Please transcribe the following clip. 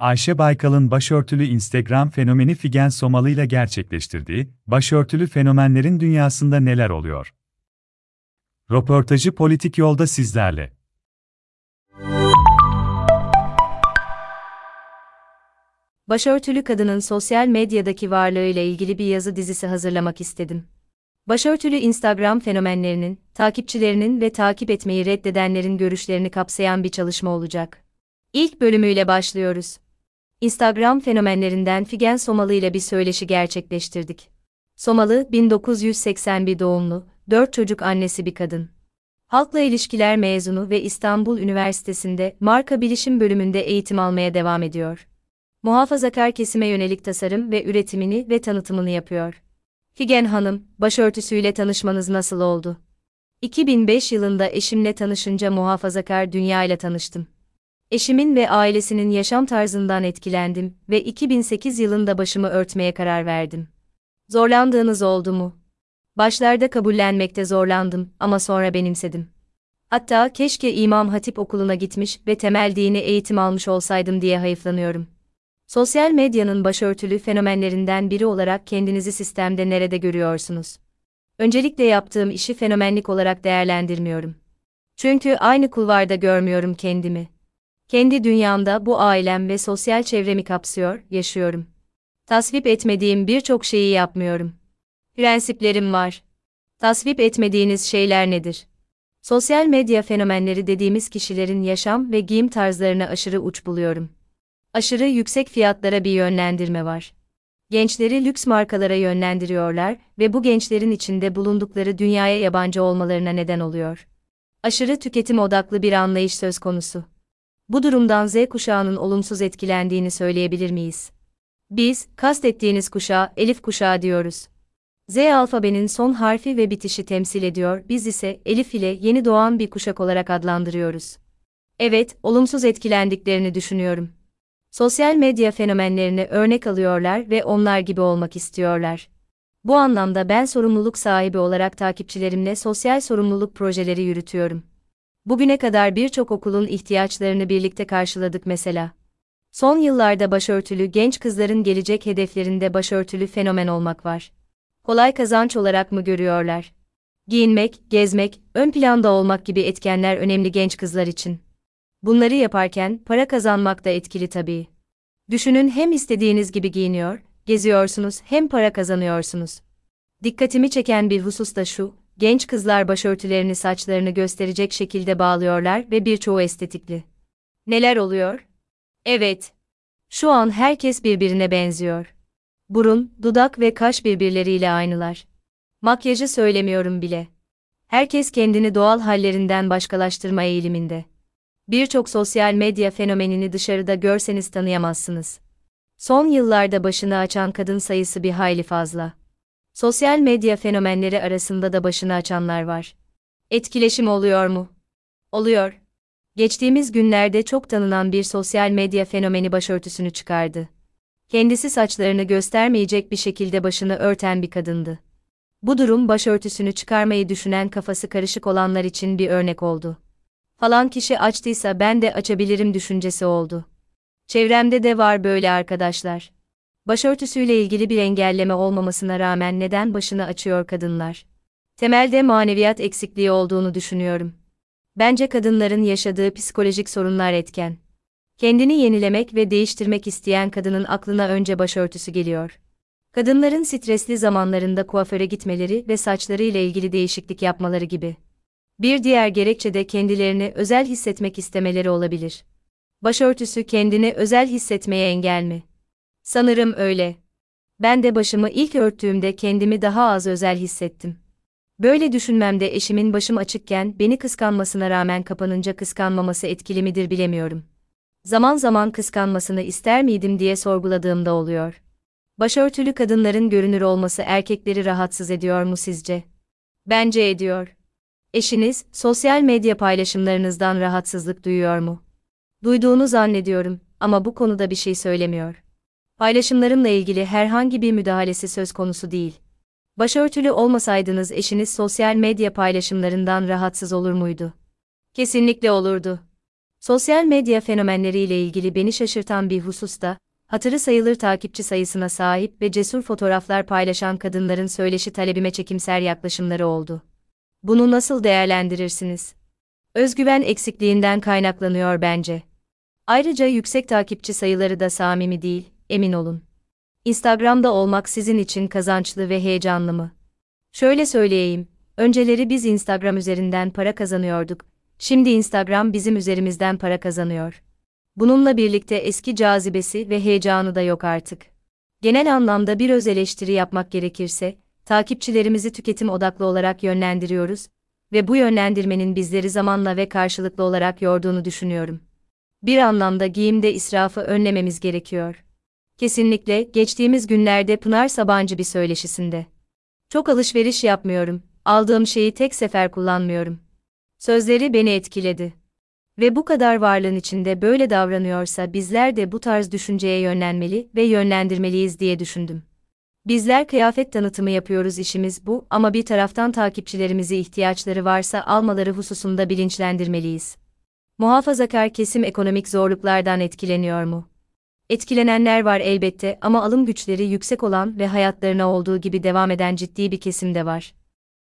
Ayşe Baykal'ın başörtülü Instagram fenomeni Figen Somalı ile gerçekleştirdiği, başörtülü fenomenlerin dünyasında neler oluyor? Röportajı Politik Yolda sizlerle. Başörtülü kadının sosyal medyadaki varlığıyla ilgili bir yazı dizisi hazırlamak istedim. Başörtülü Instagram fenomenlerinin, takipçilerinin ve takip etmeyi reddedenlerin görüşlerini kapsayan bir çalışma olacak. İlk bölümüyle başlıyoruz. Instagram fenomenlerinden Figen Somalı ile bir söyleşi gerçekleştirdik. Somalı, 1981 doğumlu, 4 çocuk annesi bir kadın. Halkla ilişkiler mezunu ve İstanbul Üniversitesi'nde marka bilişim bölümünde eğitim almaya devam ediyor. Muhafazakar kesime yönelik tasarım ve üretimini ve tanıtımını yapıyor. Figen Hanım, başörtüsüyle tanışmanız nasıl oldu? 2005 yılında eşimle tanışınca muhafazakar dünya ile tanıştım. Eşimin ve ailesinin yaşam tarzından etkilendim ve 2008 yılında başımı örtmeye karar verdim. Zorlandığınız oldu mu? Başlarda kabullenmekte zorlandım ama sonra benimsedim. Hatta keşke İmam Hatip okuluna gitmiş ve temel dini eğitim almış olsaydım diye hayıflanıyorum. Sosyal medyanın başörtülü fenomenlerinden biri olarak kendinizi sistemde nerede görüyorsunuz? Öncelikle yaptığım işi fenomenlik olarak değerlendirmiyorum. Çünkü aynı kulvarda görmüyorum kendimi. Kendi dünyamda bu ailem ve sosyal çevremi kapsıyor, yaşıyorum. Tasvip etmediğim birçok şeyi yapmıyorum. Prensiplerim var. Tasvip etmediğiniz şeyler nedir? Sosyal medya fenomenleri dediğimiz kişilerin yaşam ve giyim tarzlarını aşırı uç buluyorum. Aşırı yüksek fiyatlara bir yönlendirme var. Gençleri lüks markalara yönlendiriyorlar ve bu gençlerin içinde bulundukları dünyaya yabancı olmalarına neden oluyor. Aşırı tüketim odaklı bir anlayış söz konusu. Bu durumdan Z kuşağının olumsuz etkilendiğini söyleyebilir miyiz? Biz, kastettiğiniz kuşağı, Elif kuşağı diyoruz. Z alfabenin son harfi ve bitişi temsil ediyor, biz ise Elif ile yeni doğan bir kuşak olarak adlandırıyoruz. Evet, olumsuz etkilendiklerini düşünüyorum. Sosyal medya fenomenlerini örnek alıyorlar ve onlar gibi olmak istiyorlar. Bu anlamda ben sorumluluk sahibi olarak takipçilerimle sosyal sorumluluk projeleri yürütüyorum. Bugüne kadar birçok okulun ihtiyaçlarını birlikte karşıladık mesela. Son yıllarda başörtülü genç kızların gelecek hedeflerinde başörtülü fenomen olmak var. Kolay kazanç olarak mı görüyorlar? Giyinmek, gezmek, ön planda olmak gibi etkenler önemli genç kızlar için. Bunları yaparken para kazanmak da etkili tabii. Düşünün hem istediğiniz gibi giyiniyor, geziyorsunuz hem para kazanıyorsunuz. Dikkatimi çeken bir husus da şu, genç kızlar başörtülerini saçlarını gösterecek şekilde bağlıyorlar ve birçoğu estetikli. Neler oluyor? Evet. Şu an herkes birbirine benziyor. Burun, dudak ve kaş birbirleriyle aynılar. Makyajı söylemiyorum bile. Herkes kendini doğal hallerinden başkalaştırma eğiliminde. Birçok sosyal medya fenomenini dışarıda görseniz tanıyamazsınız. Son yıllarda başını açan kadın sayısı bir hayli fazla. Sosyal medya fenomenleri arasında da başını açanlar var. Etkileşim oluyor mu? Oluyor. Geçtiğimiz günlerde çok tanınan bir sosyal medya fenomeni başörtüsünü çıkardı. Kendisi saçlarını göstermeyecek bir şekilde başını örten bir kadındı. Bu durum başörtüsünü çıkarmayı düşünen kafası karışık olanlar için bir örnek oldu. Falan kişi açtıysa ben de açabilirim düşüncesi oldu. Çevremde de var böyle arkadaşlar. Başörtüsüyle ilgili bir engelleme olmamasına rağmen neden başını açıyor kadınlar? Temelde maneviyat eksikliği olduğunu düşünüyorum. Bence kadınların yaşadığı psikolojik sorunlar etken. Kendini yenilemek ve değiştirmek isteyen kadının aklına önce başörtüsü geliyor. Kadınların stresli zamanlarında kuaföre gitmeleri ve saçlarıyla ilgili değişiklik yapmaları gibi. Bir diğer gerekçe de kendilerini özel hissetmek istemeleri olabilir. Başörtüsü kendini özel hissetmeye engel mi? Sanırım öyle. Ben de başımı ilk örttüğümde kendimi daha az özel hissettim. Böyle düşünmemde eşimin başım açıkken beni kıskanmasına rağmen kapanınca kıskanmaması etkili midir bilemiyorum. Zaman zaman kıskanmasını ister miydim diye sorguladığımda oluyor. Başörtülü kadınların görünür olması erkekleri rahatsız ediyor mu sizce? Bence ediyor. Eşiniz, sosyal medya paylaşımlarınızdan rahatsızlık duyuyor mu? Duyduğunu zannediyorum ama bu konuda bir şey söylemiyor. Paylaşımlarımla ilgili herhangi bir müdahalesi söz konusu değil. Başörtülü olmasaydınız eşiniz sosyal medya paylaşımlarından rahatsız olur muydu? Kesinlikle olurdu. Sosyal medya fenomenleriyle ilgili beni şaşırtan bir husus da, hatırı sayılır takipçi sayısına sahip ve cesur fotoğraflar paylaşan kadınların söyleşi talebime çekimser yaklaşımları oldu. Bunu nasıl değerlendirirsiniz? Özgüven eksikliğinden kaynaklanıyor bence. Ayrıca yüksek takipçi sayıları da samimi değil, emin olun. Instagram'da olmak sizin için kazançlı ve heyecanlı mı? Şöyle söyleyeyim, önceleri biz Instagram üzerinden para kazanıyorduk, şimdi Instagram bizim üzerimizden para kazanıyor. Bununla birlikte eski cazibesi ve heyecanı da yok artık. Genel anlamda bir öz eleştiri yapmak gerekirse, takipçilerimizi tüketim odaklı olarak yönlendiriyoruz ve bu yönlendirmenin bizleri zamanla ve karşılıklı olarak yorduğunu düşünüyorum. Bir anlamda giyimde israfı önlememiz gerekiyor. Kesinlikle geçtiğimiz günlerde Pınar Sabancı bir söyleşisinde. Çok alışveriş yapmıyorum, aldığım şeyi tek sefer kullanmıyorum. Sözleri beni etkiledi. Ve bu kadar varlığın içinde böyle davranıyorsa bizler de bu tarz düşünceye yönlenmeli ve yönlendirmeliyiz diye düşündüm. Bizler kıyafet tanıtımı yapıyoruz işimiz bu ama bir taraftan takipçilerimizi ihtiyaçları varsa almaları hususunda bilinçlendirmeliyiz. Muhafazakar kesim ekonomik zorluklardan etkileniyor mu? Etkilenenler var elbette ama alım güçleri yüksek olan ve hayatlarına olduğu gibi devam eden ciddi bir kesim de var.